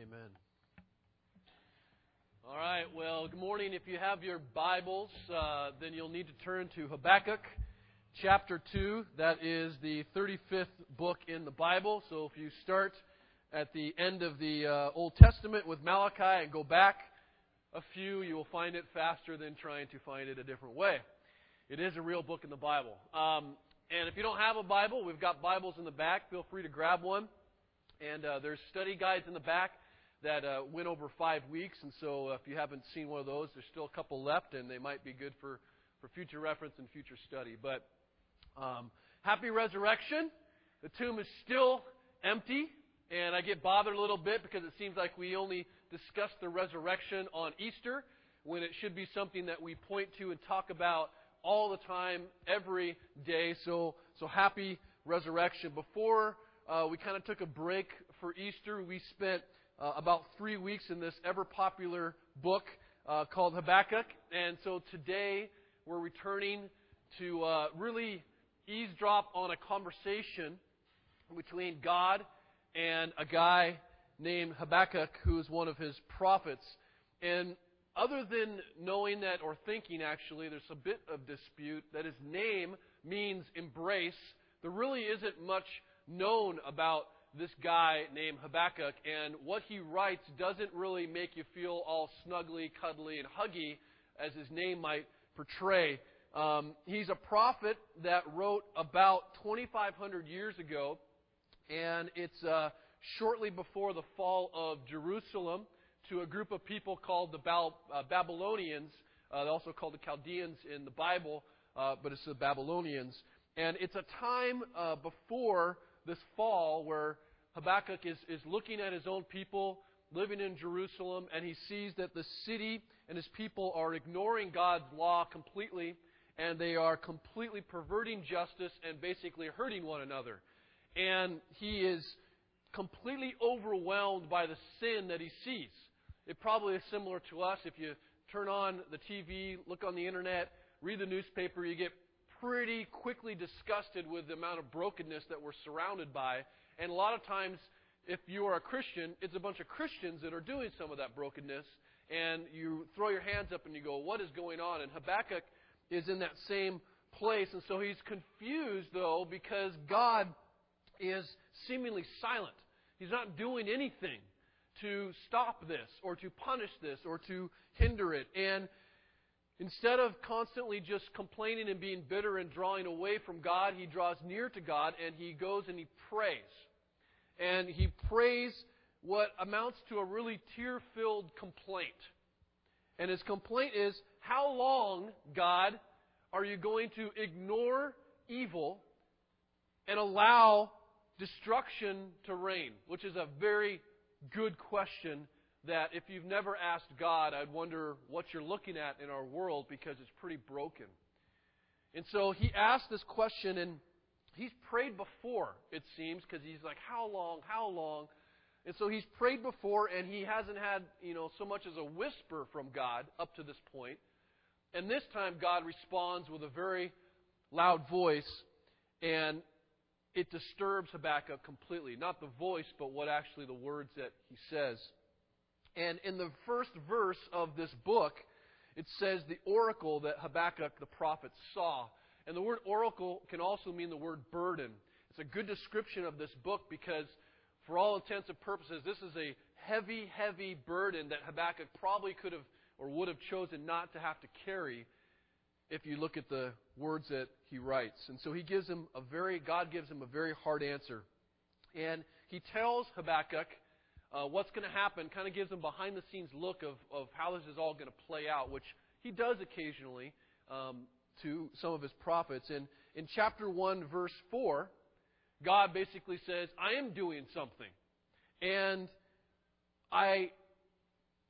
Amen. All right, well, good morning. If you have your Bibles, uh, then you'll need to turn to Habakkuk chapter 2. That is the 35th book in the Bible. So if you start at the end of the uh, Old Testament with Malachi and go back a few, you will find it faster than trying to find it a different way. It is a real book in the Bible. Um, and if you don't have a Bible, we've got Bibles in the back. Feel free to grab one. And uh, there's study guides in the back that uh, went over five weeks. And so uh, if you haven't seen one of those, there's still a couple left, and they might be good for, for future reference and future study. But um, happy resurrection. The tomb is still empty. And I get bothered a little bit because it seems like we only discuss the resurrection on Easter when it should be something that we point to and talk about all the time, every day. So, so happy resurrection. Before uh, we kind of took a break for Easter, we spent uh, about three weeks in this ever popular book uh, called Habakkuk. And so today we're returning to uh, really eavesdrop on a conversation between God and a guy named Habakkuk, who is one of his prophets. And other than knowing that or thinking, actually, there's a bit of dispute that his name means embrace. There really isn't much known about this guy named Habakkuk, and what he writes doesn't really make you feel all snuggly, cuddly, and huggy as his name might portray. Um, he's a prophet that wrote about 2,500 years ago, and it's uh, shortly before the fall of Jerusalem to a group of people called the Bal- uh, Babylonians. Uh, they're also called the Chaldeans in the Bible, uh, but it's the Babylonians. And it's a time uh, before this fall where Habakkuk is, is looking at his own people living in Jerusalem, and he sees that the city and his people are ignoring God's law completely, and they are completely perverting justice and basically hurting one another. And he is completely overwhelmed by the sin that he sees. It probably is similar to us. If you turn on the TV, look on the internet, read the newspaper, you get pretty quickly disgusted with the amount of brokenness that we're surrounded by. And a lot of times, if you are a Christian, it's a bunch of Christians that are doing some of that brokenness. And you throw your hands up and you go, What is going on? And Habakkuk is in that same place. And so he's confused, though, because God is seemingly silent. He's not doing anything to stop this or to punish this or to hinder it. And Instead of constantly just complaining and being bitter and drawing away from God, he draws near to God and he goes and he prays. And he prays what amounts to a really tear filled complaint. And his complaint is How long, God, are you going to ignore evil and allow destruction to reign? Which is a very good question that if you've never asked God, I'd wonder what you're looking at in our world because it's pretty broken. And so he asked this question, and he's prayed before, it seems, because he's like, How long? How long? And so he's prayed before, and he hasn't had, you know, so much as a whisper from God up to this point. And this time, God responds with a very loud voice, and it disturbs Habakkuk completely. Not the voice, but what actually the words that he says. And in the first verse of this book, it says the oracle that Habakkuk the prophet saw. And the word oracle can also mean the word burden. It's a good description of this book because, for all intents and purposes, this is a heavy, heavy burden that Habakkuk probably could have or would have chosen not to have to carry if you look at the words that he writes. And so he gives him a very, God gives him a very hard answer. And he tells Habakkuk uh, what's going to happen, kind of gives them behind the scenes look of, of how this is all going to play out, which he does occasionally um, to some of his prophets. And in chapter 1, verse 4, God basically says, I am doing something. And I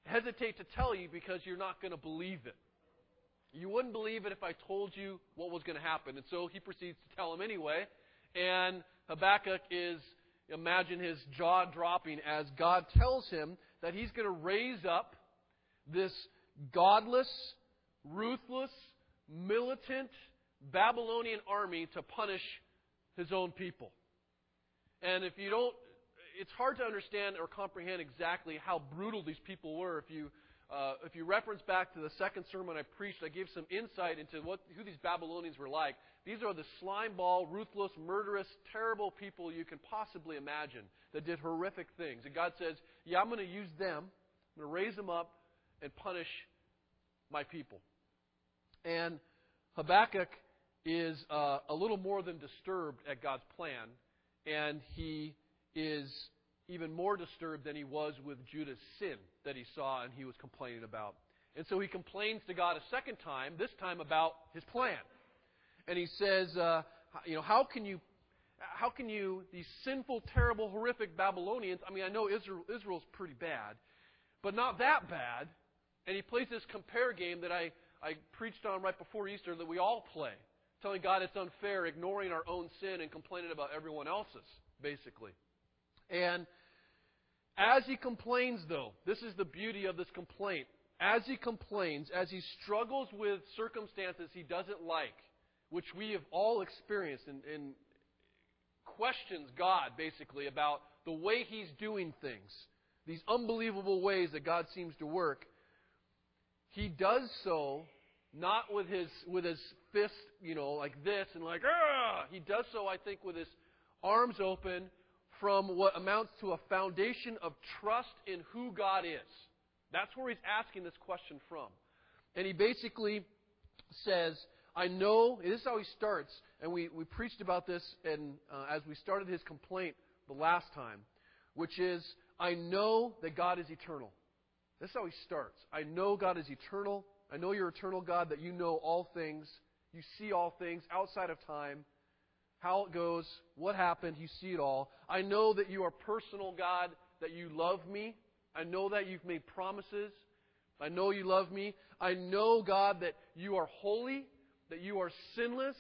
hesitate to tell you because you're not going to believe it. You wouldn't believe it if I told you what was going to happen. And so he proceeds to tell him anyway. And Habakkuk is imagine his jaw dropping as God tells him that he's going to raise up this godless, ruthless, militant Babylonian army to punish his own people. And if you don't, it's hard to understand or comprehend exactly how brutal these people were. If you, uh, if you reference back to the second sermon I preached, I gave some insight into what, who these Babylonians were like. These are the slimeball, ruthless, murderous, terrible people you can possibly imagine that did horrific things. And God says, Yeah, I'm going to use them, I'm going to raise them up and punish my people. And Habakkuk is uh, a little more than disturbed at God's plan, and he is even more disturbed than he was with Judah's sin that he saw and he was complaining about. And so he complains to God a second time, this time about his plan. And he says, uh, you know, how can you, how can you, these sinful, terrible, horrific Babylonians, I mean, I know Israel, Israel's pretty bad, but not that bad. And he plays this compare game that I, I preached on right before Easter that we all play. Telling God it's unfair, ignoring our own sin, and complaining about everyone else's, basically. And as he complains, though, this is the beauty of this complaint. As he complains, as he struggles with circumstances he doesn't like, which we have all experienced and, and questions God, basically, about the way he's doing things, these unbelievable ways that God seems to work, he does so not with his with his fist, you know, like this and like ah. He does so, I think, with his arms open from what amounts to a foundation of trust in who God is. That's where he's asking this question from. And he basically says, I know, this is how he starts, and we, we preached about this and uh, as we started his complaint the last time, which is, I know that God is eternal. This is how he starts. I know God is eternal. I know you're eternal God, that you know all things. You see all things outside of time how it goes, what happened. You see it all. I know that you are personal, God, that you love me. I know that you've made promises. I know you love me. I know, God, that you are holy, that you are sinless,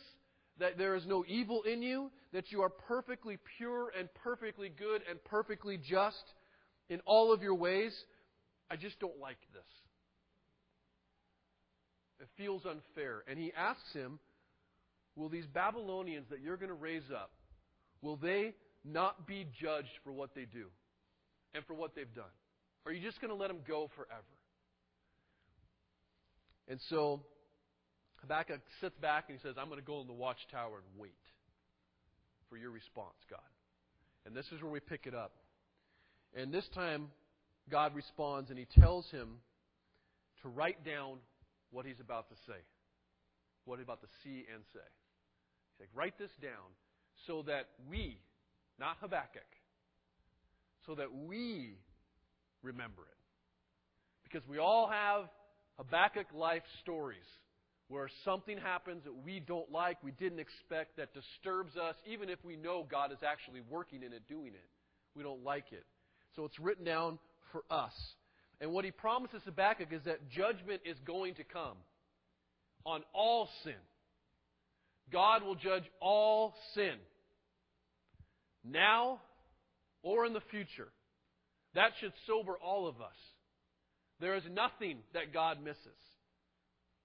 that there is no evil in you, that you are perfectly pure and perfectly good and perfectly just in all of your ways. I just don't like this. It feels unfair. And he asks him, will these Babylonians that you're going to raise up, will they not be judged for what they do and for what they've done? Or are you just going to let them go forever? And so Habakkuk sits back and he says, I'm going to go in the watchtower and wait for your response, God. And this is where we pick it up. And this time, God responds and he tells him to write down what he's about to say, what he's about to see and say. He's like, write this down so that we, not Habakkuk, so that we remember it. Because we all have Habakkuk life stories where something happens that we don't like, we didn't expect, that disturbs us, even if we know God is actually working in it, doing it. We don't like it. So it's written down for us. And what he promises Habakkuk is that judgment is going to come on all sin. God will judge all sin, now or in the future. That should sober all of us. There is nothing that God misses.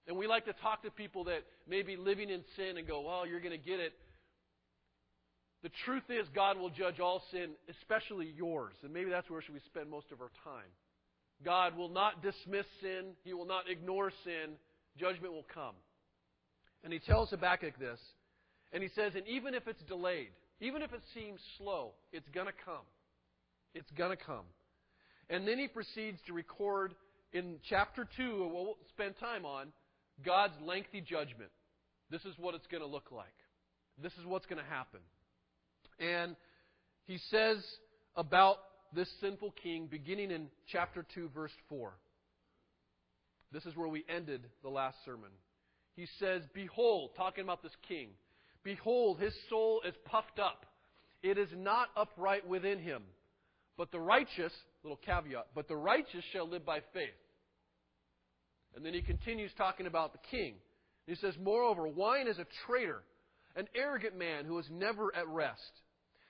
And we like to talk to people that may be living in sin and go, well, you're going to get it. The truth is, God will judge all sin, especially yours. And maybe that's where should we spend most of our time. God will not dismiss sin, He will not ignore sin. Judgment will come. And he tells Habakkuk this. And he says, and even if it's delayed, even if it seems slow, it's going to come. It's going to come. And then he proceeds to record in chapter 2, what we'll spend time on, God's lengthy judgment. This is what it's going to look like. This is what's going to happen. And he says about this sinful king, beginning in chapter 2, verse 4. This is where we ended the last sermon he says, Behold, talking about this king, behold, his soul is puffed up. It is not upright within him. But the righteous, little caveat, but the righteous shall live by faith. And then he continues talking about the king. He says, Moreover, wine is a traitor, an arrogant man who is never at rest.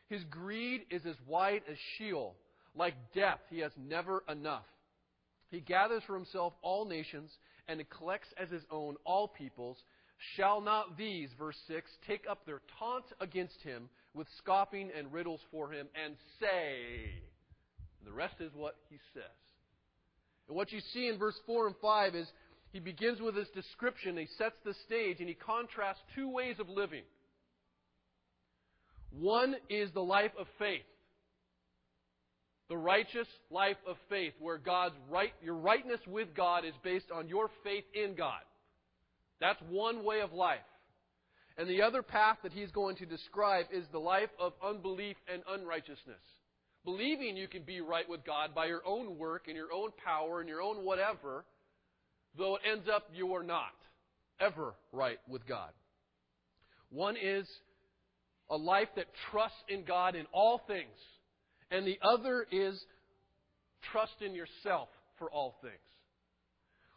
His greed is as wide as Sheol. Like death, he has never enough. He gathers for himself all nations and collects as his own all peoples. Shall not these, verse 6, take up their taunt against him with scoffing and riddles for him, and say. And the rest is what he says. And what you see in verse 4 and 5 is he begins with this description, he sets the stage, and he contrasts two ways of living. One is the life of faith. The righteous life of faith, where God's right, your rightness with God is based on your faith in God. That's one way of life. And the other path that he's going to describe is the life of unbelief and unrighteousness. Believing you can be right with God by your own work and your own power and your own whatever, though it ends up you are not ever right with God. One is a life that trusts in God in all things, and the other is trust in yourself for all things.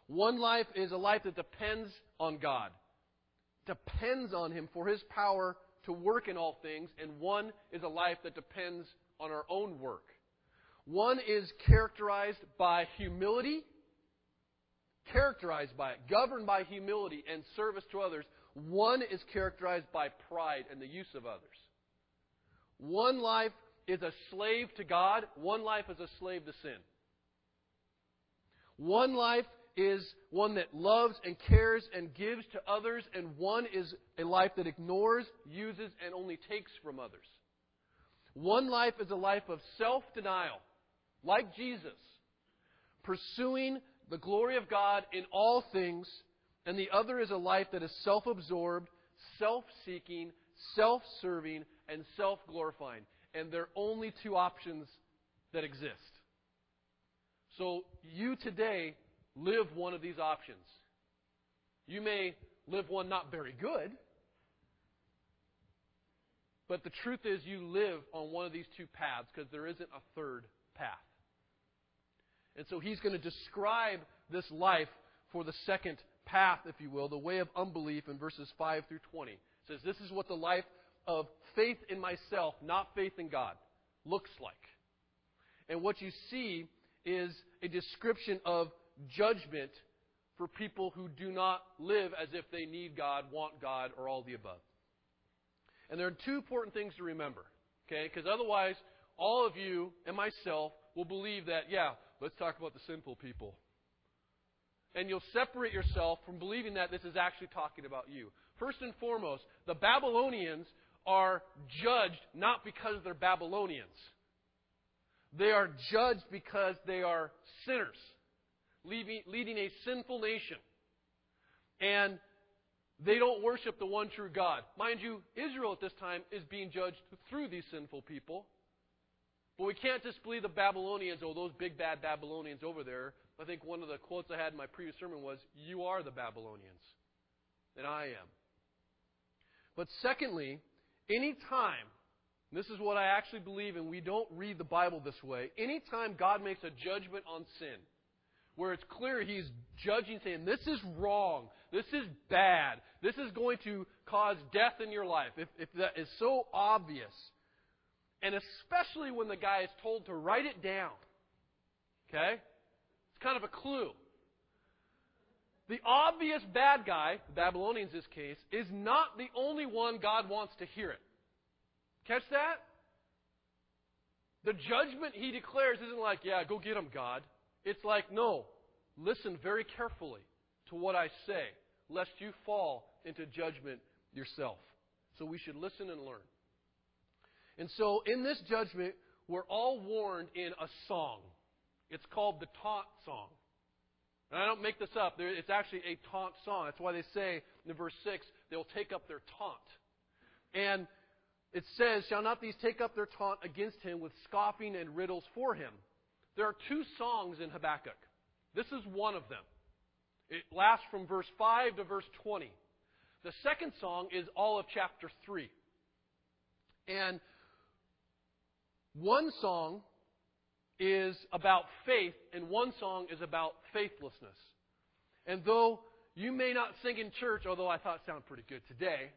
One life is a life that depends on God, depends on Him for His power to work in all things, and one is a life that depends on our own work. One is characterized by humility, characterized by it, governed by humility and service to others. One is characterized by pride and the use of others. One life is a slave to God, one life is a slave to sin. One life is one that loves and cares and gives to others, and one is a life that ignores, uses, and only takes from others. One life is a life of self denial, like Jesus, pursuing the glory of God in all things, and the other is a life that is self absorbed, self seeking, self serving, and self glorifying. And there are only two options that exist. So you today live one of these options. You may live one not very good, but the truth is you live on one of these two paths because there isn't a third path. And so he's going to describe this life for the second path, if you will, the way of unbelief in verses 5 through 20. It says, This is what the life of faith in myself, not faith in God, looks like. And what you see is a description of judgment for people who do not live as if they need God, want God, or all the above. And there are two important things to remember, okay? Because otherwise, all of you and myself will believe that, yeah, let's talk about the sinful people. And you'll separate yourself from believing that this is actually talking about you. First and foremost, the Babylonians are judged not because they're Babylonians. They are judged because they are sinners leading a sinful nation. And they don't worship the one true God. Mind you, Israel at this time is being judged through these sinful people. But we can't just believe the Babylonians, oh, those big bad Babylonians over there. I think one of the quotes I had in my previous sermon was, You are the Babylonians, and I am. But secondly, any time, this is what I actually believe, and we don't read the Bible this way, anytime God makes a judgment on sin, where it's clear he's judging, saying, This is wrong. This is bad. This is going to cause death in your life. If, if that is so obvious, and especially when the guy is told to write it down, okay? It's kind of a clue. The obvious bad guy, the Babylonians in this case, is not the only one God wants to hear it. Catch that? The judgment he declares isn't like, yeah, go get him, God. It's like, no, listen very carefully to what I say, lest you fall into judgment yourself. So we should listen and learn. And so in this judgment, we're all warned in a song. It's called the taunt song. And I don't make this up. It's actually a taunt song. That's why they say in verse 6, they'll take up their taunt. And it says, Shall not these take up their taunt against him with scoffing and riddles for him? There are two songs in Habakkuk. This is one of them. It lasts from verse 5 to verse 20. The second song is all of chapter 3. And one song is about faith, and one song is about faithlessness. And though you may not sing in church, although I thought it sounded pretty good today,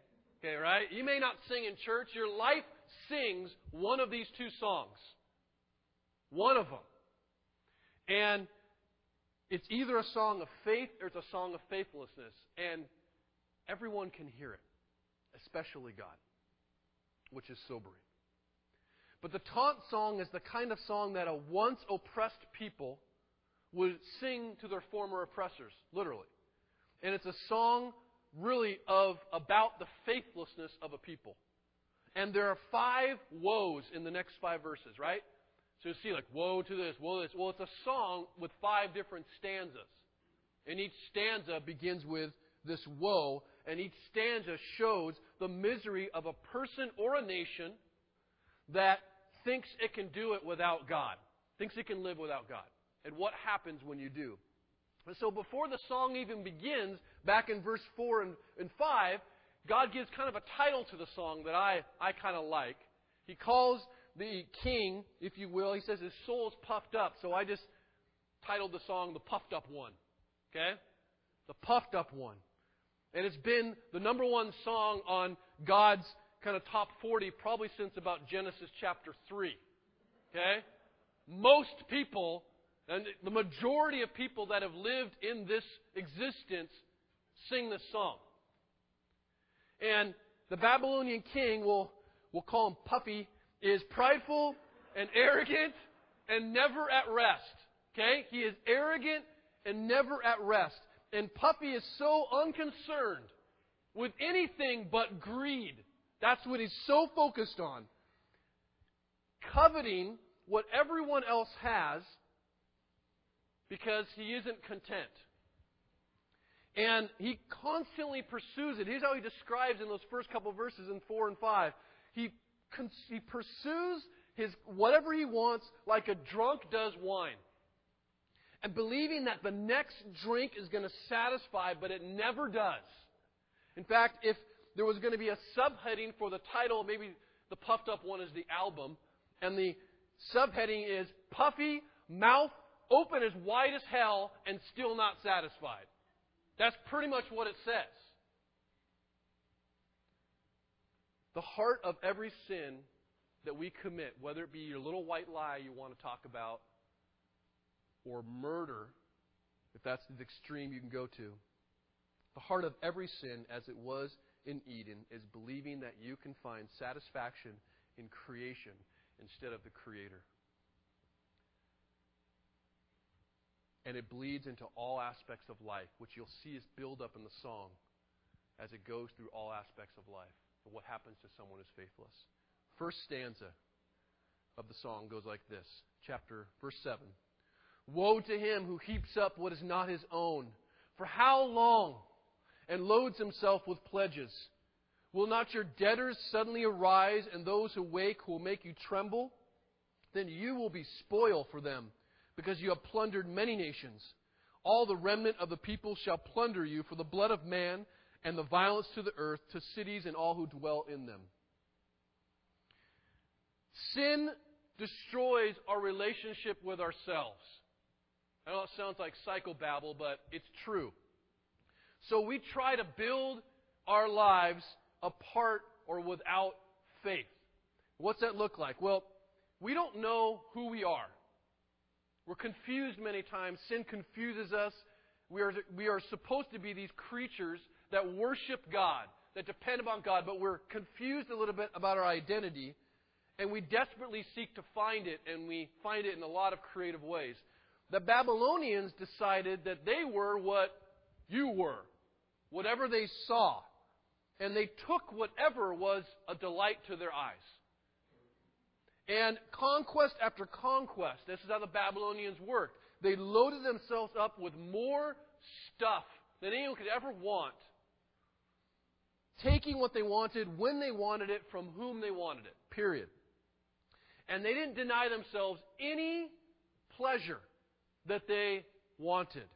okay, right? You may not sing in church, your life sings one of these two songs. One of them. And it's either a song of faith or it's a song of faithlessness. And everyone can hear it, especially God. which is sobering. But the taunt song is the kind of song that a once oppressed people would sing to their former oppressors, literally. And it's a song really of about the faithlessness of a people. And there are five woes in the next five verses, right? So you see, like, woe to this, woe to this. Well, it's a song with five different stanzas. And each stanza begins with this woe, and each stanza shows the misery of a person or a nation that thinks it can do it without God, thinks it can live without God, and what happens when you do. And so before the song even begins, back in verse 4 and, and 5, God gives kind of a title to the song that I, I kind of like. He calls the king, if you will, he says his soul is puffed up. So I just titled the song The Puffed Up One. Okay? The Puffed Up One. And it's been the number one song on God's kind of top 40 probably since about Genesis chapter 3. Okay? Most people, and the majority of people that have lived in this existence, sing this song. And the Babylonian king, we'll, we'll call him Puffy, is prideful and arrogant and never at rest. Okay? He is arrogant and never at rest. And Puffy is so unconcerned with anything but greed. That's what he's so focused on. Coveting what everyone else has because he isn't content. And he constantly pursues it. Here's how he describes in those first couple verses in 4 and 5. He, he pursues his whatever he wants like a drunk does wine and believing that the next drink is going to satisfy, but it never does. In fact, if there was going to be a subheading for the title, maybe the puffed up one is the album, and the subheading is Puffy, mouth open as wide as hell, and still not satisfied. That's pretty much what it says. The heart of every sin that we commit, whether it be your little white lie you want to talk about, or murder, if that's the extreme you can go to. The heart of every sin, as it was in Eden, is believing that you can find satisfaction in creation instead of the Creator. And it bleeds into all aspects of life, which you'll see is build up in the song as it goes through all aspects of life and what happens to someone who's faithless. First stanza of the song goes like this, chapter verse 7. Woe to him who heaps up what is not his own. For how long? And loads himself with pledges. Will not your debtors suddenly arise, and those who wake will make you tremble? Then you will be spoil for them, because you have plundered many nations. All the remnant of the people shall plunder you for the blood of man and the violence to the earth, to cities and all who dwell in them. Sin destroys our relationship with ourselves. I know it sounds like psychobabble, but it's true. So we try to build our lives apart or without faith. What's that look like? Well, we don't know who we are. We're confused many times. Sin confuses us. We are, we are supposed to be these creatures that worship God, that depend upon God, but we're confused a little bit about our identity, and we desperately seek to find it, and we find it in a lot of creative ways the Babylonians decided that they were what you were, whatever they saw. And they took whatever was a delight to their eyes. And conquest after conquest, this is how the Babylonians worked. They loaded themselves up with more stuff than anyone could ever want, taking what they wanted, when they wanted it, from whom they wanted it, period. And they didn't deny themselves any pleasure that they wanted,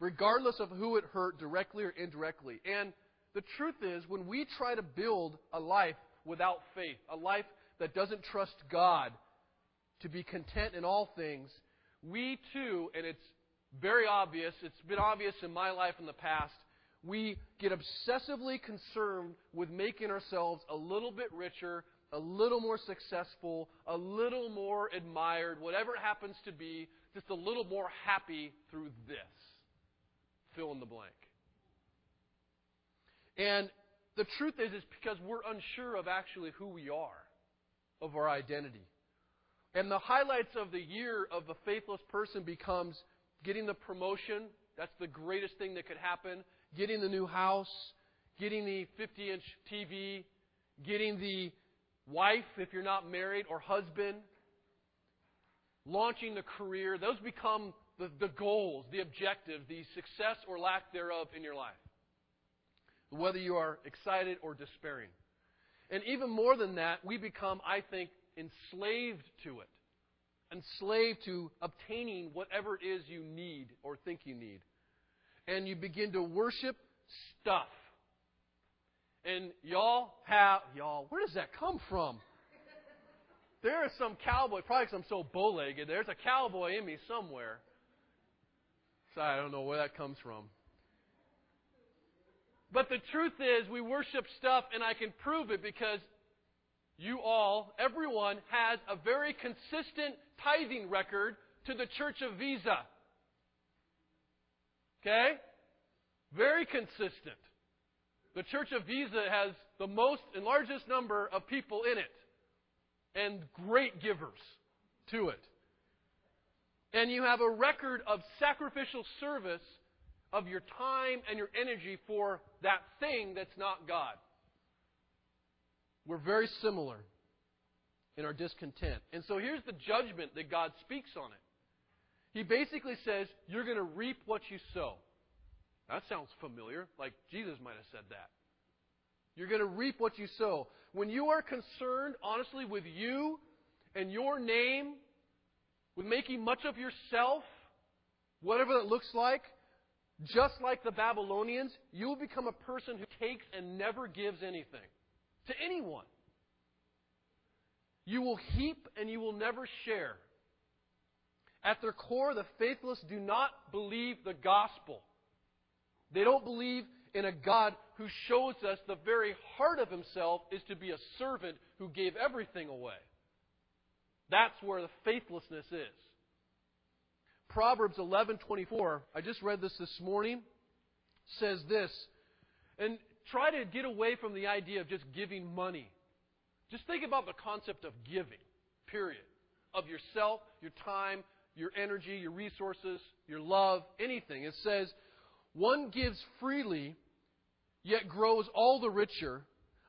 regardless of who it hurt directly or indirectly. And the truth is, when we try to build a life without faith, a life that doesn't trust God to be content in all things, we too, and it's very obvious, it's been obvious in my life in the past, we get obsessively concerned with making ourselves a little bit richer, a little more successful, a little more admired, whatever it happens to be, just a little more happy through this. Fill in the blank. And the truth is, it's because we're unsure of actually who we are, of our identity. And the highlights of the year of the faithless person becomes getting the promotion. That's the greatest thing that could happen. Getting the new house, getting the 50 inch TV, getting the wife if you're not married or husband, launching the career. Those become the, the goals, the objective, the success or lack thereof in your life. Whether you are excited or despairing. And even more than that, we become, I think, enslaved to it. Enslaved to obtaining whatever it is you need or think you need. And you begin to worship stuff. And y'all have, y'all, where does that come from? There is some cowboy, probably because I'm so bow legged, there's a cowboy in me somewhere. So I don't know where that comes from. But the truth is, we worship stuff, and I can prove it because you all, everyone, has a very consistent tithing record to the Church of Visa. Okay? Very consistent. The Church of Visa has the most and largest number of people in it, and great givers to it. And you have a record of sacrificial service of your time and your energy for that thing that's not God. We're very similar in our discontent. And so here's the judgment that God speaks on it. He basically says, You're going to reap what you sow. That sounds familiar, like Jesus might have said that. You're going to reap what you sow. When you are concerned, honestly, with you and your name, with making much of yourself, whatever that looks like, just like the Babylonians, you will become a person who takes and never gives anything to anyone. You will heap and you will never share. At their core, the faithless do not believe the gospel. They don't believe in a God who shows us the very heart of himself is to be a servant who gave everything away. That's where the faithlessness is. Proverbs 11:24, I just read this this morning, says this. And try to get away from the idea of just giving money. Just think about the concept of giving, period. Of yourself, your time, your energy, your resources, your love, anything. It says, one gives freely, yet grows all the richer.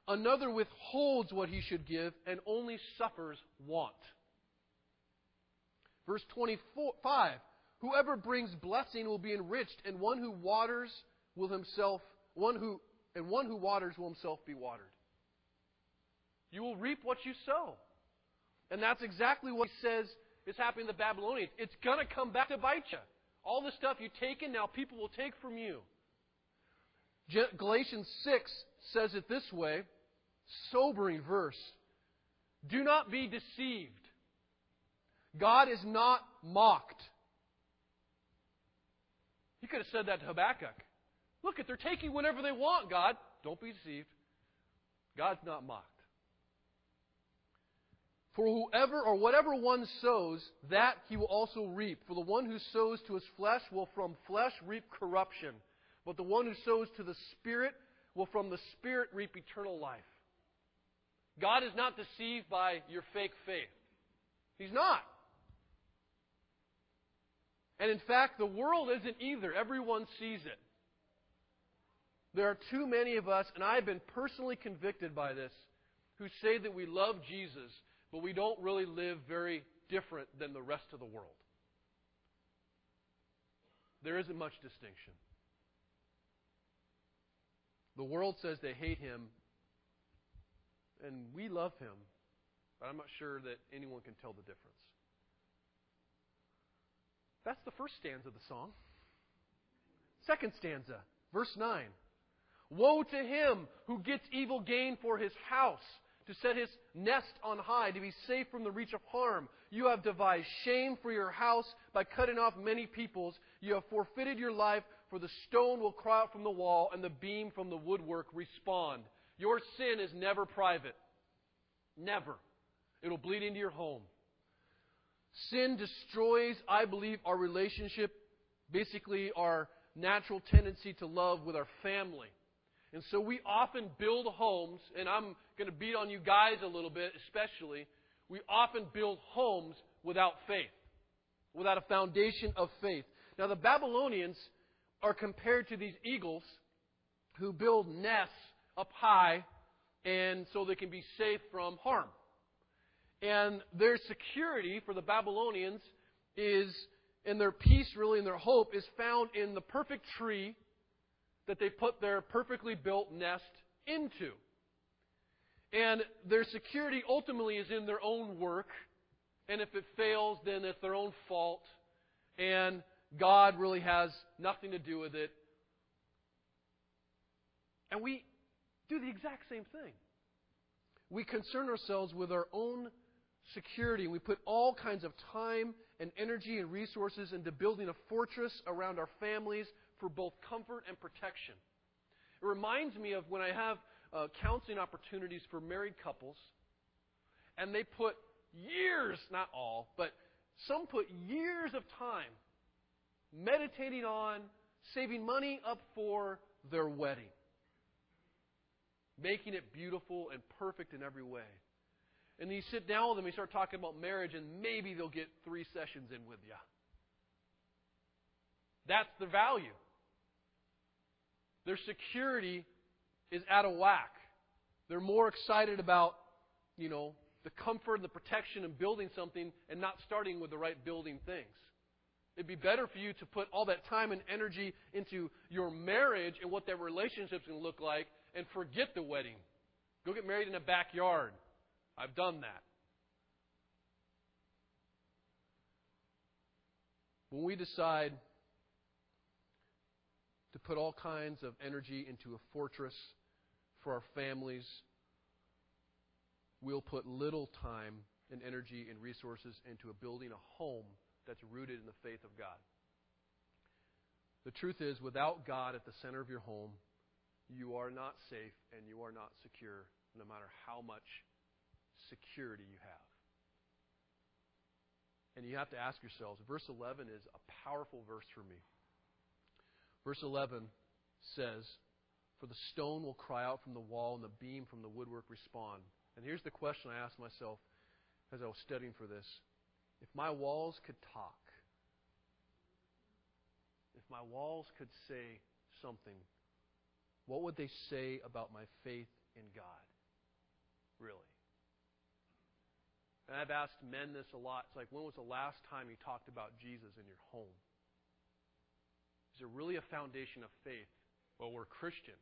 Another withholds what he should give and only suffers want. Verse 25 Whoever brings blessing will be enriched, and one who waters will himself, one who, and one who waters will himself be watered. You will reap what you sow. And that's exactly what he says is happening to the Babylonians. It's going to come back to bite you. All the stuff you've taken, now people will take from you. Galatians 6 says it this way sobering verse. Do not be deceived. God is not mocked. He could have said that to Habakkuk. Look, at they're taking whatever they want, God. Don't be deceived. God's not mocked. For whoever or whatever one sows, that he will also reap. For the one who sows to his flesh will from flesh reap corruption, but the one who sows to the Spirit will from the Spirit reap eternal life. God is not deceived by your fake faith. He's not. And in fact, the world isn't either. Everyone sees it. There are too many of us, and I've been personally convicted by this, who say that we love Jesus, but we don't really live very different than the rest of the world. There isn't much distinction. The world says they hate him, and we love him, but I'm not sure that anyone can tell the difference. That's the first stanza of the song. Second stanza, verse 9. Woe to him who gets evil gain for his house, to set his nest on high, to be safe from the reach of harm. You have devised shame for your house by cutting off many peoples. You have forfeited your life, for the stone will cry out from the wall, and the beam from the woodwork respond. Your sin is never private. Never. It'll bleed into your home. Sin destroys, I believe, our relationship, basically our natural tendency to love with our family. And so we often build homes, and I'm going to beat on you guys a little bit, especially. We often build homes without faith, without a foundation of faith. Now, the Babylonians are compared to these eagles who build nests up high and so they can be safe from harm. And their security for the Babylonians is, and their peace really and their hope is found in the perfect tree that they put their perfectly built nest into. And their security ultimately is in their own work. And if it fails, then it's their own fault. And God really has nothing to do with it. And we do the exact same thing. We concern ourselves with our own security, we put all kinds of time and energy and resources into building a fortress around our families for both comfort and protection. It reminds me of when I have uh, counseling opportunities for married couples, and they put years, not all, but some put years of time meditating on saving money up for their wedding, making it beautiful and perfect in every way. And you sit down with them, you start talking about marriage, and maybe they'll get three sessions in with you. That's the value. Their security is out of whack. They're more excited about, you know, the comfort and the protection and building something and not starting with the right building things. It'd be better for you to put all that time and energy into your marriage and what that relationship's going to look like and forget the wedding. Go get married in a backyard. I've done that. When we decide to put all kinds of energy into a fortress for our families, we'll put little time and energy and resources into building a home that's rooted in the faith of God. The truth is, without God at the center of your home, you are not safe and you are not secure, no matter how much security you have. And you have to ask yourselves verse 11 is a powerful verse for me. Verse 11 says, For the stone will cry out from the wall, and the beam from the woodwork respond. And here's the question I asked myself as I was studying for this if my walls could talk, if my walls could say something, what would they say about my faith in God? Really? And I've asked men this a lot. It's like, when was the last time you talked about Jesus in your home? Is there really a foundation of faith? Well, we're Christian.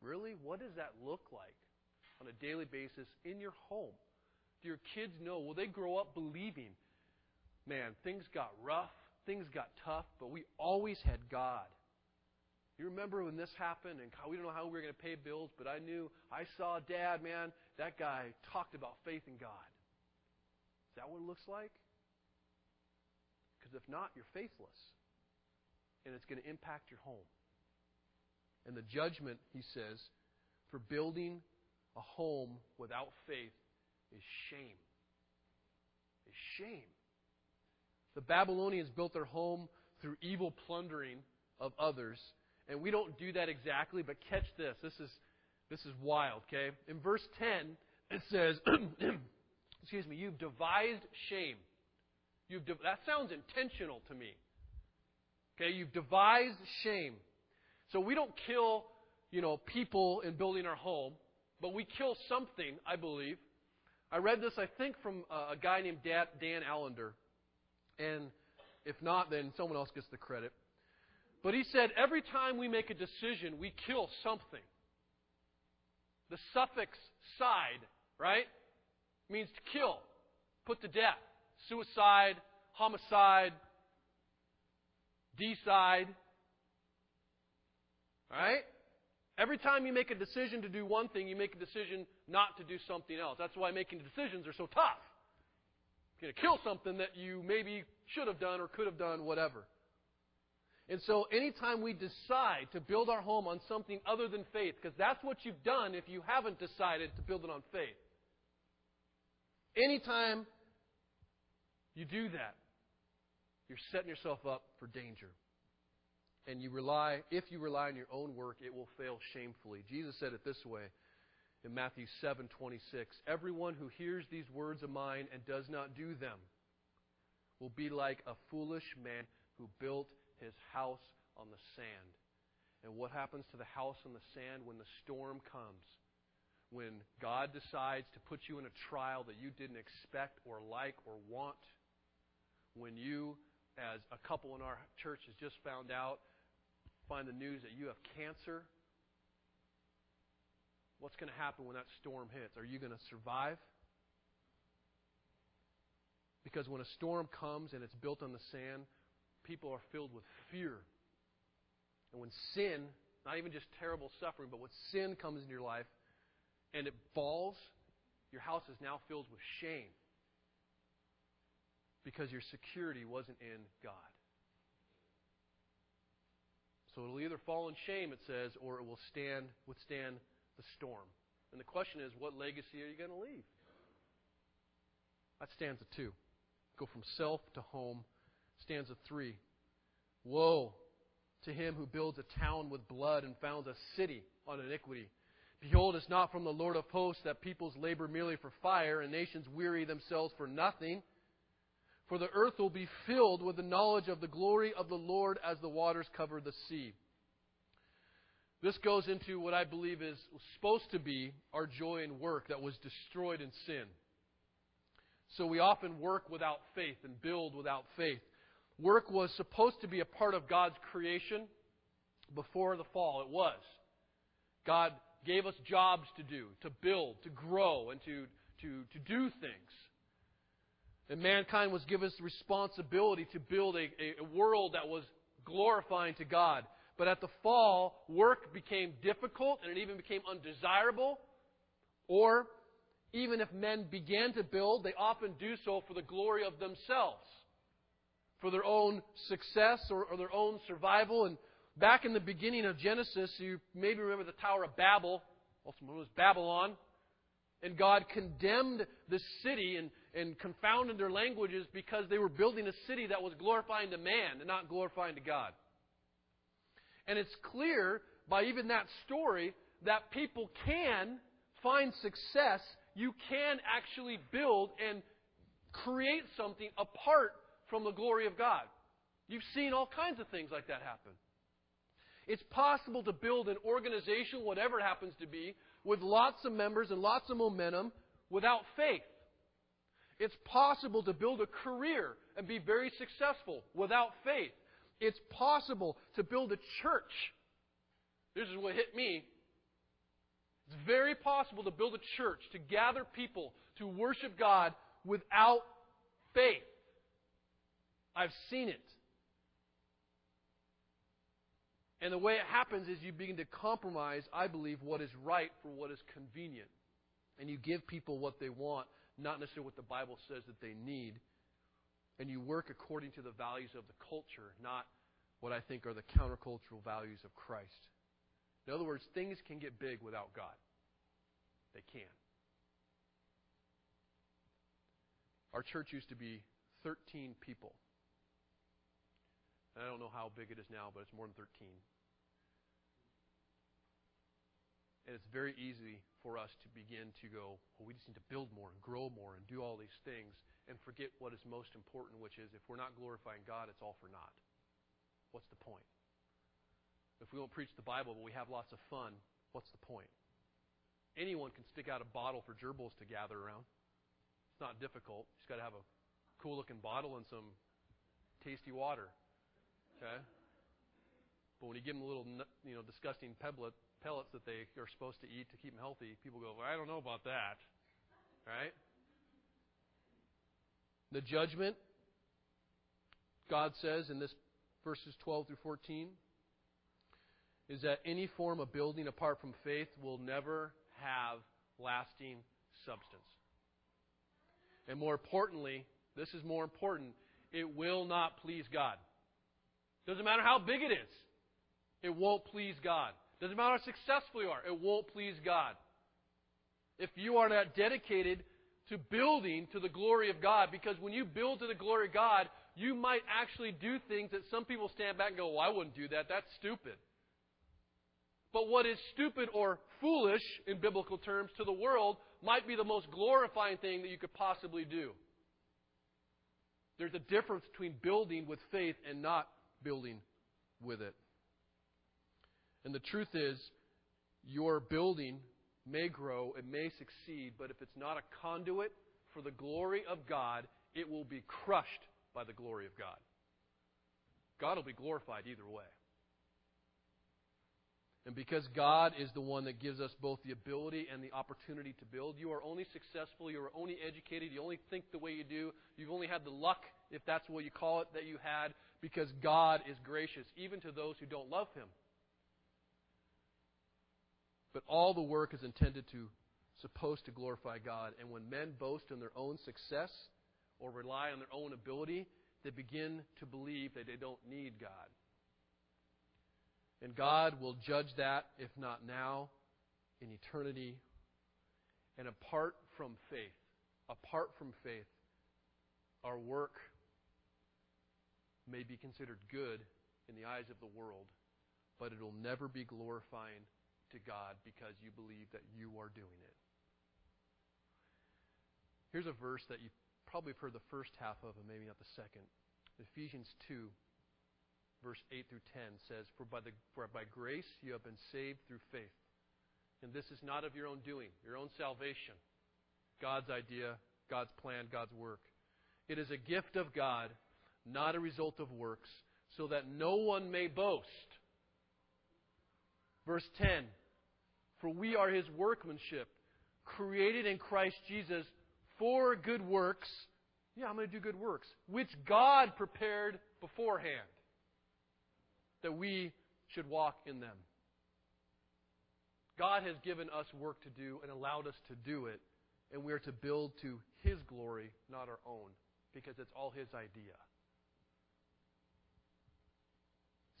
Really? What does that look like on a daily basis in your home? Do your kids know? Will they grow up believing man, things got rough, things got tough, but we always had God. You remember when this happened and we don't know how we were going to pay bills, but I knew, I saw dad, man, that guy talked about faith in God. Is that what it looks like? Because if not, you're faithless. And it's going to impact your home. And the judgment, he says, for building a home without faith is shame. Is shame. The Babylonians built their home through evil plundering of others. And we don't do that exactly, but catch this. This is, this is wild, okay? In verse 10, it says, excuse me, you've devised shame. You've de- that sounds intentional to me. Okay, you've devised shame. So we don't kill, you know, people in building our home, but we kill something, I believe. I read this, I think, from a guy named Dan Allender. And if not, then someone else gets the credit. But he said every time we make a decision, we kill something. The suffix side, right, means to kill, put to death. Suicide, homicide, decide. Right? Every time you make a decision to do one thing, you make a decision not to do something else. That's why making decisions are so tough You're going to kill something that you maybe should have done or could have done, whatever. And so, anytime we decide to build our home on something other than faith, because that's what you've done if you haven't decided to build it on faith. Anytime you do that, you're setting yourself up for danger. and you rely, if you rely on your own work, it will fail shamefully. Jesus said it this way in Matthew 7:26, "Everyone who hears these words of mine and does not do them will be like a foolish man who built his house on the sand." And what happens to the house on the sand when the storm comes? When God decides to put you in a trial that you didn't expect or like or want? When you, as a couple in our church has just found out, find the news that you have cancer What's going to happen when that storm hits? Are you going to survive? Because when a storm comes and it's built on the sand, people are filled with fear. And when sin, not even just terrible suffering, but when sin comes into your life and it falls, your house is now filled with shame because your security wasn't in God. So it'll either fall in shame, it says, or it will stand, withstand the storm. And the question is, what legacy are you going to leave? That stanza two. Go from self to home. Stanza three. Woe to him who builds a town with blood and founds a city on iniquity. Behold, it's not from the Lord of hosts that peoples labor merely for fire and nations weary themselves for nothing. For the earth will be filled with the knowledge of the glory of the Lord as the waters cover the sea. This goes into what I believe is supposed to be our joy in work that was destroyed in sin. So we often work without faith and build without faith. Work was supposed to be a part of God's creation before the fall. It was. God gave us jobs to do, to build, to grow, and to, to, to do things. And mankind was given the responsibility to build a, a world that was glorifying to God. But at the fall, work became difficult and it even became undesirable. Or, even if men began to build, they often do so for the glory of themselves, for their own success or, or their own survival. And back in the beginning of Genesis, you maybe remember the Tower of Babel, also known as Babylon. And God condemned the city and, and confounded their languages because they were building a city that was glorifying to man and not glorifying to God. And it's clear by even that story that people can find success. You can actually build and create something apart from the glory of God. You've seen all kinds of things like that happen. It's possible to build an organization, whatever it happens to be, with lots of members and lots of momentum without faith. It's possible to build a career and be very successful without faith. It's possible to build a church. This is what hit me. It's very possible to build a church, to gather people to worship God without faith. I've seen it. And the way it happens is you begin to compromise, I believe, what is right for what is convenient. And you give people what they want, not necessarily what the Bible says that they need and you work according to the values of the culture, not what I think are the countercultural values of Christ. In other words, things can get big without God. They can. Our church used to be 13 people. I don't know how big it is now, but it's more than 13. And it's very easy for us to begin to go, well, we just need to build more and grow more and do all these things and forget what is most important, which is if we're not glorifying God, it's all for naught. What's the point? If we don't preach the Bible, but we have lots of fun, what's the point? Anyone can stick out a bottle for gerbils to gather around. It's not difficult. You just got to have a cool looking bottle and some tasty water. Okay? But when you give them little, you know, disgusting peblet, pellets that they are supposed to eat to keep them healthy, people go, well, I don't know about that. Right? The judgment, God says in this verses 12 through 14, is that any form of building apart from faith will never have lasting substance. And more importantly, this is more important, it will not please God. Doesn't matter how big it is, it won't please God. Doesn't matter how successful you are, it won't please God. If you are not dedicated to building to the glory of God because when you build to the glory of God, you might actually do things that some people stand back and go, well, I wouldn't do that. That's stupid. But what is stupid or foolish in biblical terms to the world might be the most glorifying thing that you could possibly do. There's a difference between building with faith and not building with it. And the truth is, your building may grow, it may succeed, but if it's not a conduit for the glory of God, it will be crushed by the glory of God. God will be glorified either way. And because God is the one that gives us both the ability and the opportunity to build, you are only successful, you are only educated, you only think the way you do, you've only had the luck, if that's what you call it, that you had, because God is gracious, even to those who don't love Him. But all the work is intended to, supposed to glorify God. And when men boast in their own success or rely on their own ability, they begin to believe that they don't need God. And God will judge that, if not now, in eternity. And apart from faith, apart from faith, our work may be considered good in the eyes of the world, but it'll never be glorifying to God because you believe that you are doing it. Here's a verse that you probably have heard the first half of, and maybe not the second. Ephesians 2, verse 8 through 10 says, For by, the, for by grace you have been saved through faith. And this is not of your own doing, your own salvation. God's idea, God's plan, God's work. It is a gift of God, not a result of works, so that no one may boast. Verse 10 For we are his workmanship, created in Christ Jesus for good works. Yeah, I'm going to do good works, which God prepared beforehand that we should walk in them. God has given us work to do and allowed us to do it, and we are to build to His glory, not our own, because it's all His idea.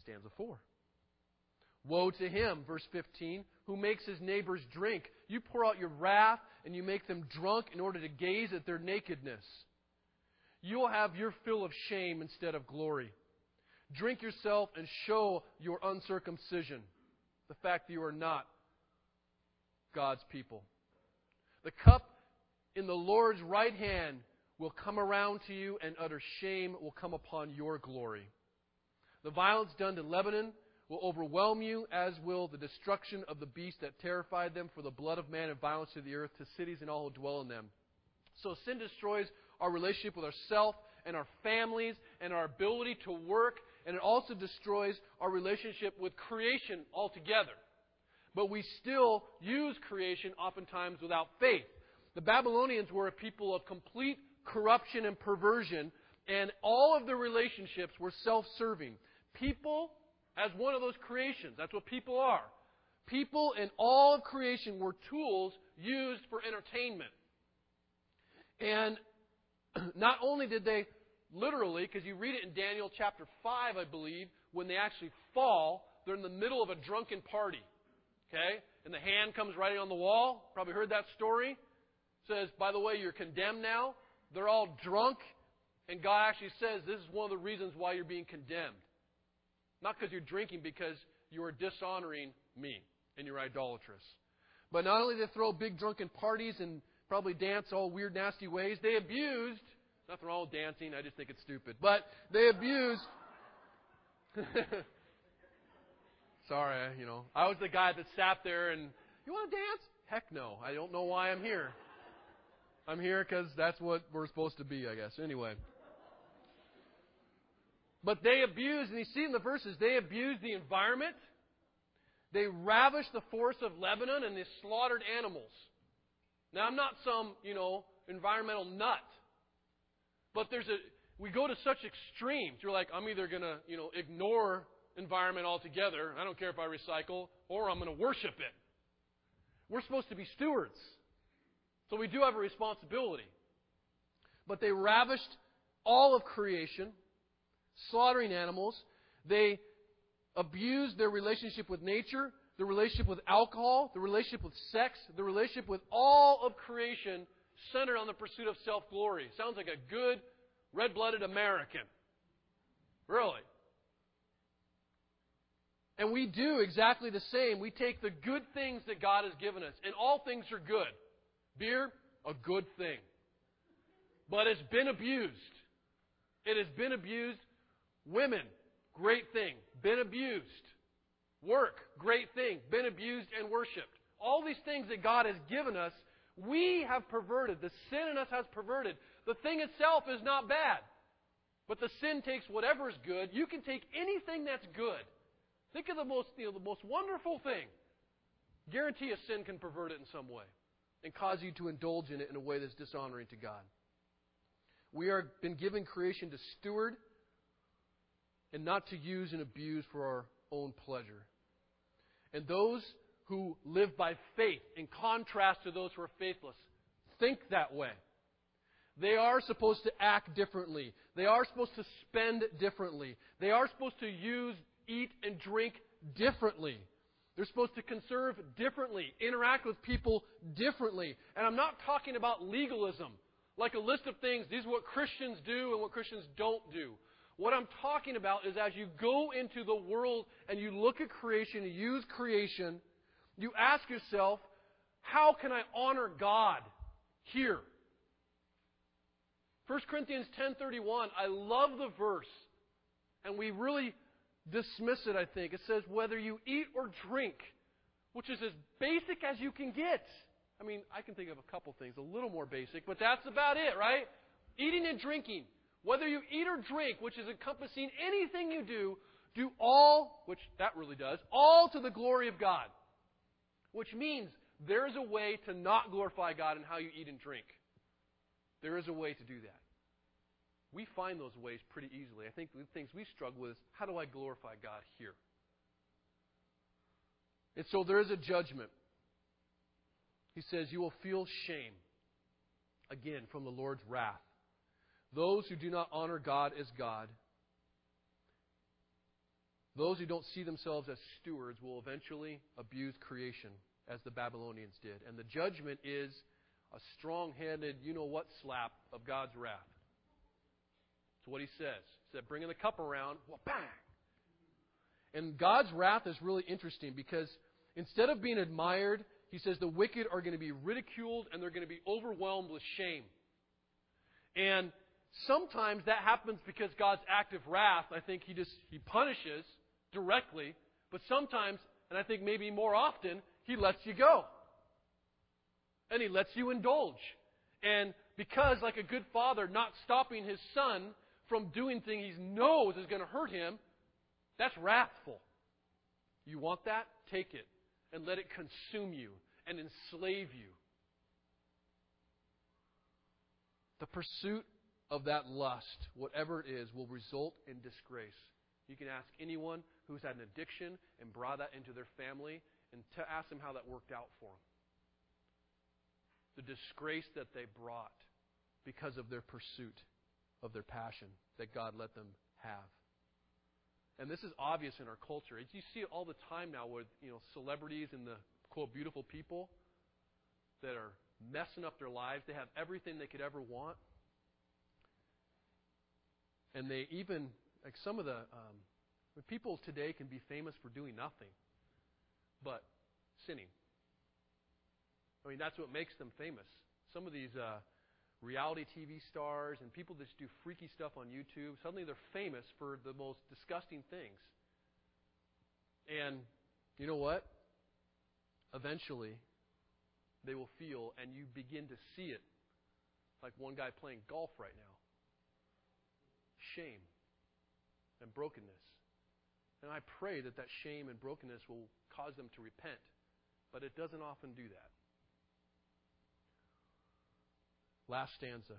Stanza 4. Woe to him, verse 15, who makes his neighbors drink. You pour out your wrath and you make them drunk in order to gaze at their nakedness. You will have your fill of shame instead of glory. Drink yourself and show your uncircumcision, the fact that you are not God's people. The cup in the Lord's right hand will come around to you, and utter shame will come upon your glory. The violence done to Lebanon will overwhelm you, as will the destruction of the beast that terrified them, for the blood of man and violence to the earth, to cities and all who dwell in them. So sin destroys our relationship with ourself and our families and our ability to work and it also destroys our relationship with creation altogether. But we still use creation oftentimes without faith. The Babylonians were a people of complete corruption and perversion, and all of their relationships were self serving. People, as one of those creations, that's what people are. People in all of creation were tools used for entertainment. And not only did they literally, because you read it in Daniel chapter 5, I believe, when they actually fall, they're in the middle of a drunken party. Okay? And the hand comes writing on the wall. Probably heard that story. Says, by the way, you're condemned now. They're all drunk. And God actually says this is one of the reasons why you're being condemned. Not because you're drinking, because you are dishonoring me and you're idolatrous. But not only they throw big drunken parties and probably dance all weird, nasty ways, they abused Nothing wrong with dancing. I just think it's stupid. But they abuse. Sorry, you know. I was the guy that sat there and, you want to dance? Heck no. I don't know why I'm here. I'm here because that's what we're supposed to be, I guess. Anyway. But they abused, and you see in the verses, they abused the environment. They ravished the forests of Lebanon and they slaughtered animals. Now, I'm not some, you know, environmental nut. But there's a we go to such extremes. You're like, I'm either gonna, you know, ignore environment altogether. I don't care if I recycle, or I'm going to worship it. We're supposed to be stewards. So we do have a responsibility. But they ravished all of creation, slaughtering animals. They abused their relationship with nature, the relationship with alcohol, the relationship with sex, the relationship with all of creation centered on the pursuit of self glory. Sounds like a good, red blooded American. Really? And we do exactly the same. We take the good things that God has given us, and all things are good. Beer, a good thing. But it's been abused. It has been abused. Women, great thing, been abused. Work, great thing, been abused and worshiped. All these things that God has given us, we have perverted. The sin in us has perverted. The thing itself is not bad. But the sin takes whatever is good. You can take anything that's good Think of the most, you know, the most wonderful thing. Guarantee a sin can pervert it in some way and cause you to indulge in it in a way that's dishonoring to God. We are been given creation to steward and not to use and abuse for our own pleasure. And those who live by faith, in contrast to those who are faithless, think that way. They are supposed to act differently. They are supposed to spend differently. They are supposed to use eat and drink differently. They're supposed to conserve differently, interact with people differently. And I'm not talking about legalism, like a list of things, these are what Christians do and what Christians don't do. What I'm talking about is as you go into the world and you look at creation, you use creation, you ask yourself, how can I honor God here? 1 Corinthians 10:31, I love the verse. And we really dismiss it, I think. It says, whether you eat or drink, which is as basic as you can get. I mean, I can think of a couple things, a little more basic, but that's about it, right? Eating and drinking. Whether you eat or drink, which is encompassing anything you do, do all, which that really does, all to the glory of God. Which means there is a way to not glorify God in how you eat and drink. There is a way to do that we find those ways pretty easily. I think the things we struggle with is how do I glorify God here? And so there is a judgment. He says, You will feel shame, again, from the Lord's wrath. Those who do not honor God as God, those who don't see themselves as stewards, will eventually abuse creation, as the Babylonians did. And the judgment is a strong handed, you know what slap of God's wrath. That's what he says. He said, bringing the cup around, well, bang. And God's wrath is really interesting because instead of being admired, he says the wicked are going to be ridiculed and they're going to be overwhelmed with shame. And sometimes that happens because God's active wrath, I think he just he punishes directly, but sometimes, and I think maybe more often, he lets you go. And he lets you indulge. And because, like a good father, not stopping his son from doing things he knows is going to hurt him, that's wrathful. You want that? Take it and let it consume you and enslave you. The pursuit of that lust, whatever it is, will result in disgrace. You can ask anyone who's had an addiction and brought that into their family and to ask them how that worked out for them. The disgrace that they brought because of their pursuit of their passion that God let them have. And this is obvious in our culture. You see it all the time now with you know celebrities and the quote beautiful people that are messing up their lives. They have everything they could ever want, and they even like some of the um, people today can be famous for doing nothing but sinning. I mean that's what makes them famous. Some of these. Uh, reality TV stars and people that do freaky stuff on YouTube. Suddenly they're famous for the most disgusting things. And you know what? Eventually, they will feel, and you begin to see it, like one guy playing golf right now shame and brokenness. And I pray that that shame and brokenness will cause them to repent. But it doesn't often do that. Last stanza.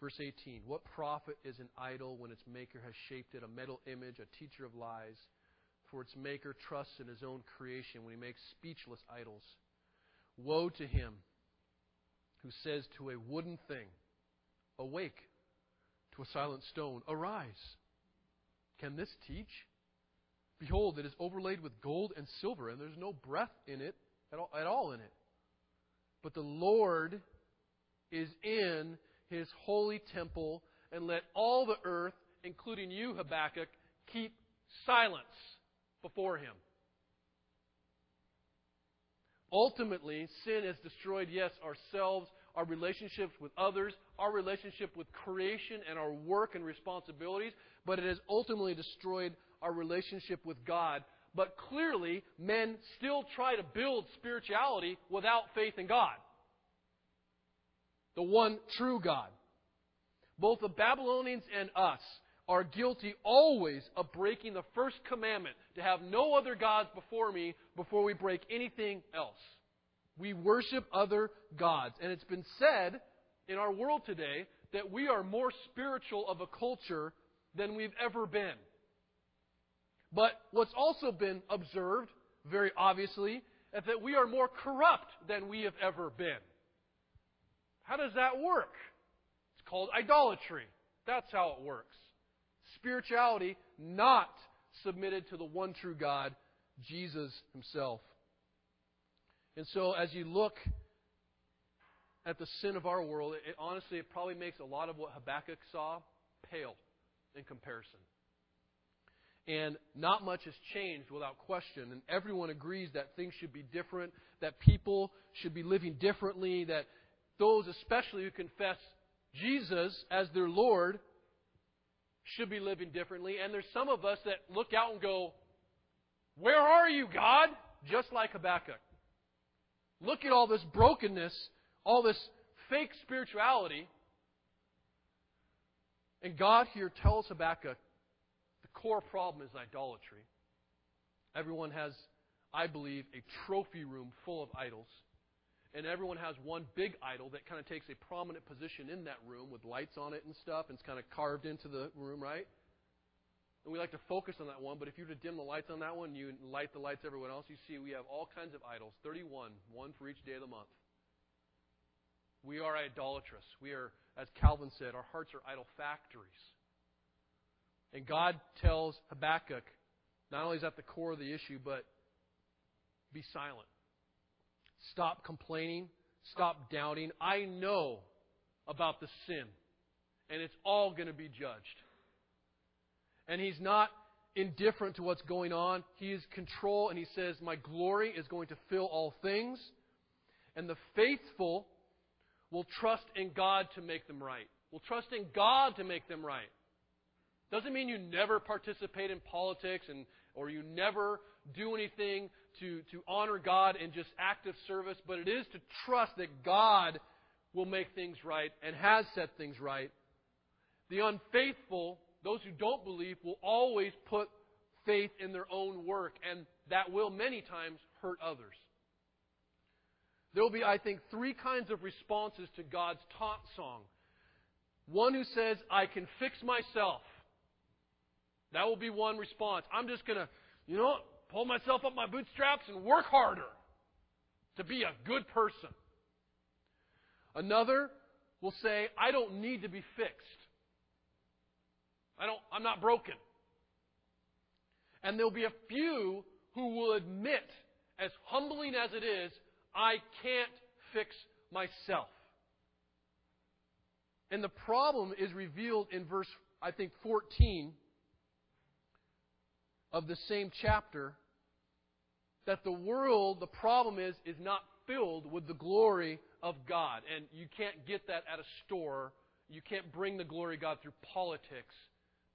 Verse 18 What profit is an idol when its maker has shaped it, a metal image, a teacher of lies? For its maker trusts in his own creation when he makes speechless idols. Woe to him who says to a wooden thing, Awake, to a silent stone, Arise. Can this teach? Behold, it is overlaid with gold and silver, and there's no breath in it at all, at all in it. But the Lord is in his holy temple, and let all the earth, including you, Habakkuk, keep silence before him. Ultimately, sin has destroyed, yes, ourselves, our relationships with others, our relationship with creation, and our work and responsibilities, but it has ultimately destroyed our relationship with God. But clearly, men still try to build spirituality without faith in God. The one true God. Both the Babylonians and us are guilty always of breaking the first commandment to have no other gods before me before we break anything else. We worship other gods. And it's been said in our world today that we are more spiritual of a culture than we've ever been. But what's also been observed, very obviously, is that we are more corrupt than we have ever been. How does that work? It's called idolatry. That's how it works. Spirituality not submitted to the one true God, Jesus Himself. And so, as you look at the sin of our world, it, honestly, it probably makes a lot of what Habakkuk saw pale in comparison. And not much has changed without question. And everyone agrees that things should be different, that people should be living differently, that those, especially who confess Jesus as their Lord, should be living differently. And there's some of us that look out and go, Where are you, God? Just like Habakkuk. Look at all this brokenness, all this fake spirituality. And God here tells Habakkuk the core problem is idolatry. Everyone has, I believe, a trophy room full of idols. And everyone has one big idol that kind of takes a prominent position in that room with lights on it and stuff, and it's kind of carved into the room, right? And we like to focus on that one, but if you were to dim the lights on that one, you light the lights everyone else, you see we have all kinds of idols 31, one for each day of the month. We are idolatrous. We are, as Calvin said, our hearts are idol factories. And God tells Habakkuk, not only is that the core of the issue, but be silent. Stop complaining. Stop doubting. I know about the sin, and it's all going to be judged. And He's not indifferent to what's going on. He is control, and He says, My glory is going to fill all things. And the faithful will trust in God to make them right. Will trust in God to make them right. Doesn't mean you never participate in politics and or you never do anything to, to honor God in just active service, but it is to trust that God will make things right and has set things right. The unfaithful, those who don't believe, will always put faith in their own work, and that will many times hurt others. There will be, I think, three kinds of responses to God's taunt song. One who says, I can fix myself. That will be one response. I'm just going to, you know, pull myself up my bootstraps and work harder to be a good person. Another will say, I don't need to be fixed. I don't, I'm not broken. And there'll be a few who will admit, as humbling as it is, I can't fix myself. And the problem is revealed in verse, I think, 14 of the same chapter that the world, the problem is, is not filled with the glory of God. And you can't get that at a store. You can't bring the glory of God through politics.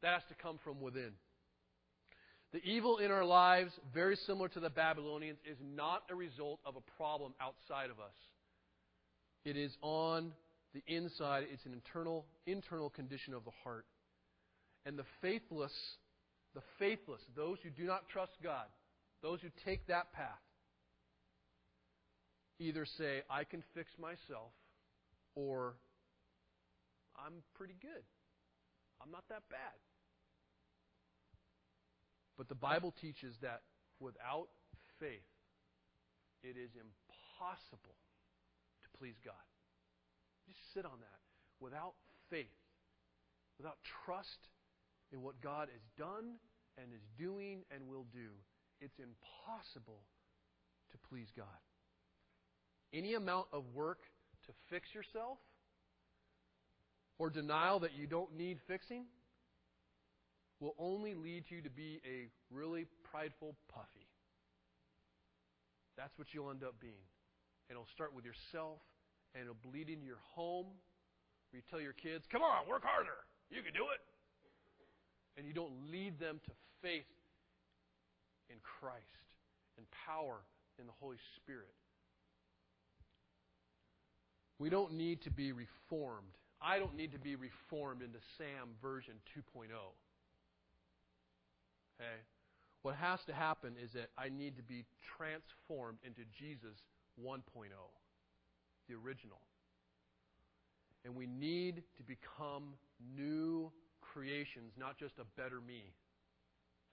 That has to come from within. The evil in our lives, very similar to the Babylonians, is not a result of a problem outside of us. It is on the inside. It's an internal, internal condition of the heart. And the faithless, the faithless, those who do not trust God, those who take that path, either say, I can fix myself, or I'm pretty good. I'm not that bad. But the Bible teaches that without faith, it is impossible to please God. Just sit on that. Without faith, without trust in what God has done and is doing and will do, it's impossible to please God. Any amount of work to fix yourself or denial that you don't need fixing will only lead you to be a really prideful puffy. That's what you'll end up being. And it'll start with yourself, and it'll bleed into your home, where you tell your kids, Come on, work harder. You can do it. And you don't lead them to faith in Christ and power in the Holy Spirit. We don't need to be reformed. I don't need to be reformed into Sam version 2.0. Okay? What has to happen is that I need to be transformed into Jesus 1.0, the original. And we need to become new creations, not just a better me.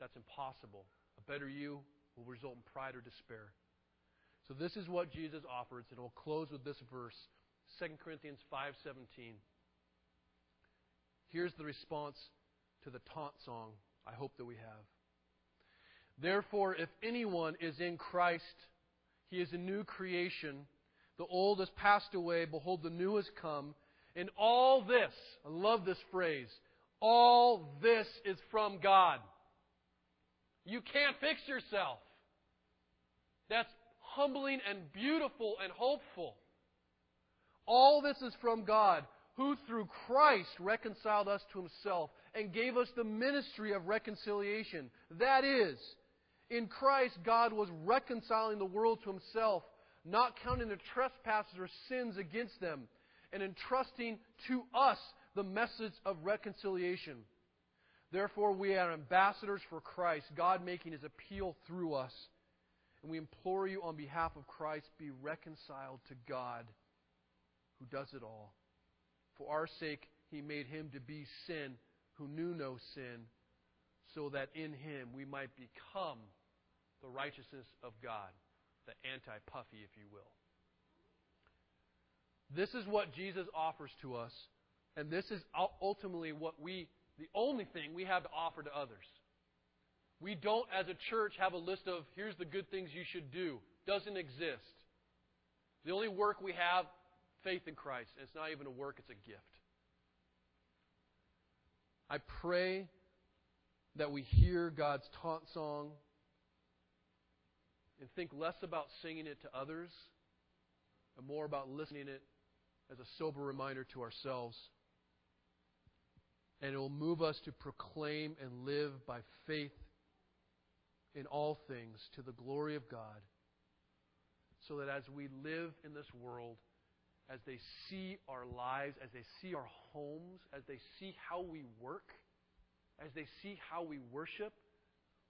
That's impossible. A better you will result in pride or despair. So this is what Jesus offers, and we'll close with this verse, 2 Corinthians 5:17. Here's the response to the taunt song I hope that we have. Therefore, if anyone is in Christ, he is a new creation. The old has passed away, behold the new has come. And all this, I love this phrase, all this is from God. You can't fix yourself. That's humbling and beautiful and hopeful. All this is from God, who through Christ reconciled us to himself and gave us the ministry of reconciliation. That is, in Christ, God was reconciling the world to himself, not counting their trespasses or sins against them, and entrusting to us the message of reconciliation. Therefore, we are ambassadors for Christ, God making his appeal through us. And we implore you on behalf of Christ, be reconciled to God, who does it all. For our sake, he made him to be sin who knew no sin, so that in him we might become the righteousness of God, the anti puffy, if you will. This is what Jesus offers to us, and this is ultimately what we, the only thing we have to offer to others. We don't, as a church, have a list of here's the good things you should do. Doesn't exist. The only work we have, faith in Christ. And it's not even a work, it's a gift. I pray that we hear God's taunt song and think less about singing it to others and more about listening it as a sober reminder to ourselves. And it will move us to proclaim and live by faith in all things to the glory of God, so that as we live in this world, as they see our lives, as they see our homes, as they see how we work, as they see how we worship,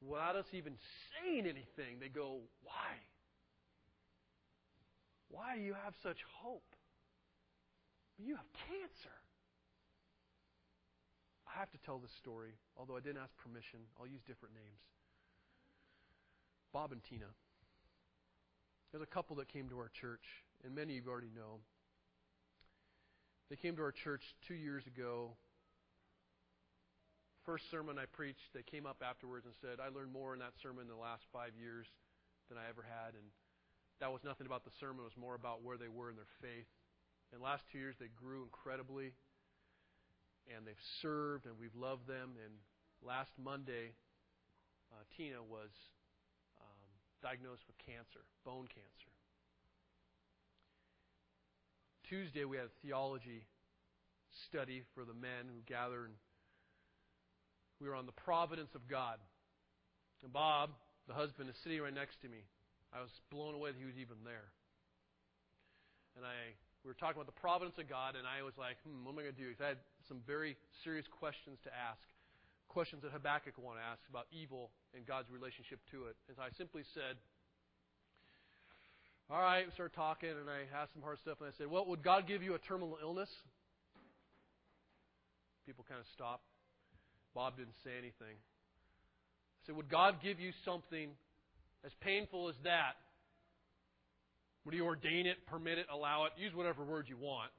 without us even saying anything, they go, Why? Why do you have such hope? You have cancer. I have to tell this story, although I didn't ask permission. I'll use different names. Bob and Tina. There's a couple that came to our church, and many of you already know. They came to our church two years ago first sermon I preached, they came up afterwards and said, I learned more in that sermon in the last five years than I ever had. And that was nothing about the sermon, it was more about where they were in their faith. In the last two years, they grew incredibly, and they've served, and we've loved them. And last Monday, uh, Tina was um, diagnosed with cancer, bone cancer. Tuesday, we had a theology study for the men who gather and we were on the providence of God. And Bob, the husband, is sitting right next to me. I was blown away that he was even there. And I we were talking about the providence of God, and I was like, hmm, what am I going to do? Because I had some very serious questions to ask, questions that Habakkuk want to ask about evil and God's relationship to it. And so I simply said, all right, we started talking, and I asked some hard stuff, and I said, well, would God give you a terminal illness? People kind of stopped. Bob didn't say anything. I said, Would God give you something as painful as that? Would He ordain it, permit it, allow it? Use whatever word you want.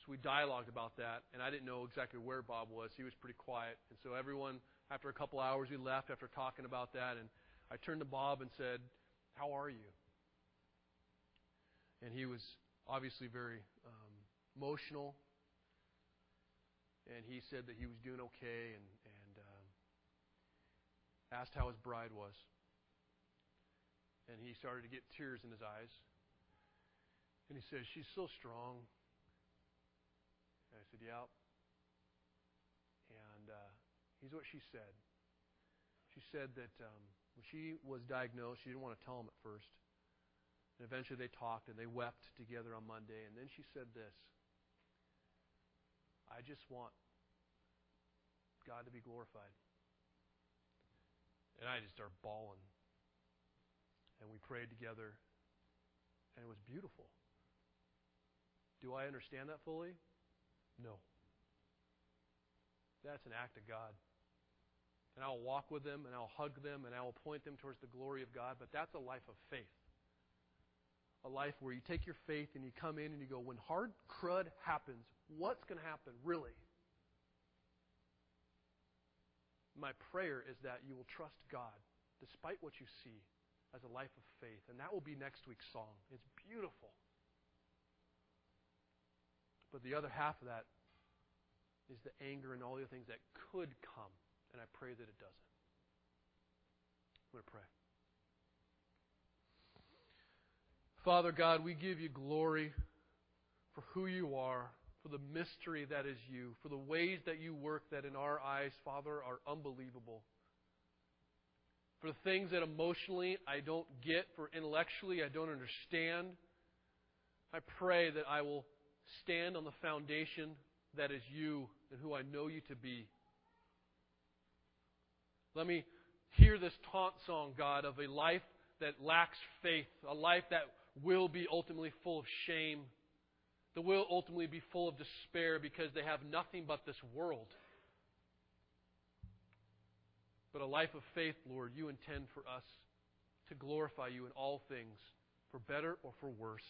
So we dialogued about that, and I didn't know exactly where Bob was. He was pretty quiet. And so everyone, after a couple hours, we left after talking about that, and I turned to Bob and said, How are you? And he was obviously very um, emotional and he said that he was doing okay and, and um, asked how his bride was. And he started to get tears in his eyes. And he says, She's so strong. And I said, Yeah. And uh, here's what she said. She said that um, when she was diagnosed, she didn't want to tell him at first. And eventually they talked and they wept together on Monday. And then she said this I just want God to be glorified. And I just started bawling. And we prayed together. And it was beautiful. Do I understand that fully? No. That's an act of God. And I'll walk with them and I'll hug them and I will point them towards the glory of God, but that's a life of faith. A life where you take your faith and you come in and you go, when hard crud happens, what's going to happen, really? My prayer is that you will trust God despite what you see as a life of faith. And that will be next week's song. It's beautiful. But the other half of that is the anger and all the other things that could come. And I pray that it doesn't. I'm going to pray. Father God, we give you glory for who you are, for the mystery that is you, for the ways that you work that in our eyes, Father, are unbelievable. For the things that emotionally I don't get, for intellectually I don't understand. I pray that I will stand on the foundation that is you and who I know you to be. Let me hear this taunt song, God, of a life that lacks faith, a life that will be ultimately full of shame, that will ultimately be full of despair because they have nothing but this world. But a life of faith, Lord, you intend for us to glorify you in all things, for better or for worse.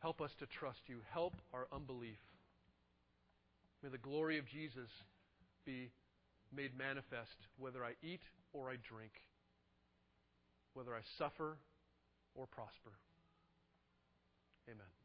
Help us to trust you. Help our unbelief. May the glory of Jesus be made manifest whether I eat or I drink, whether I suffer or prosper. Amen.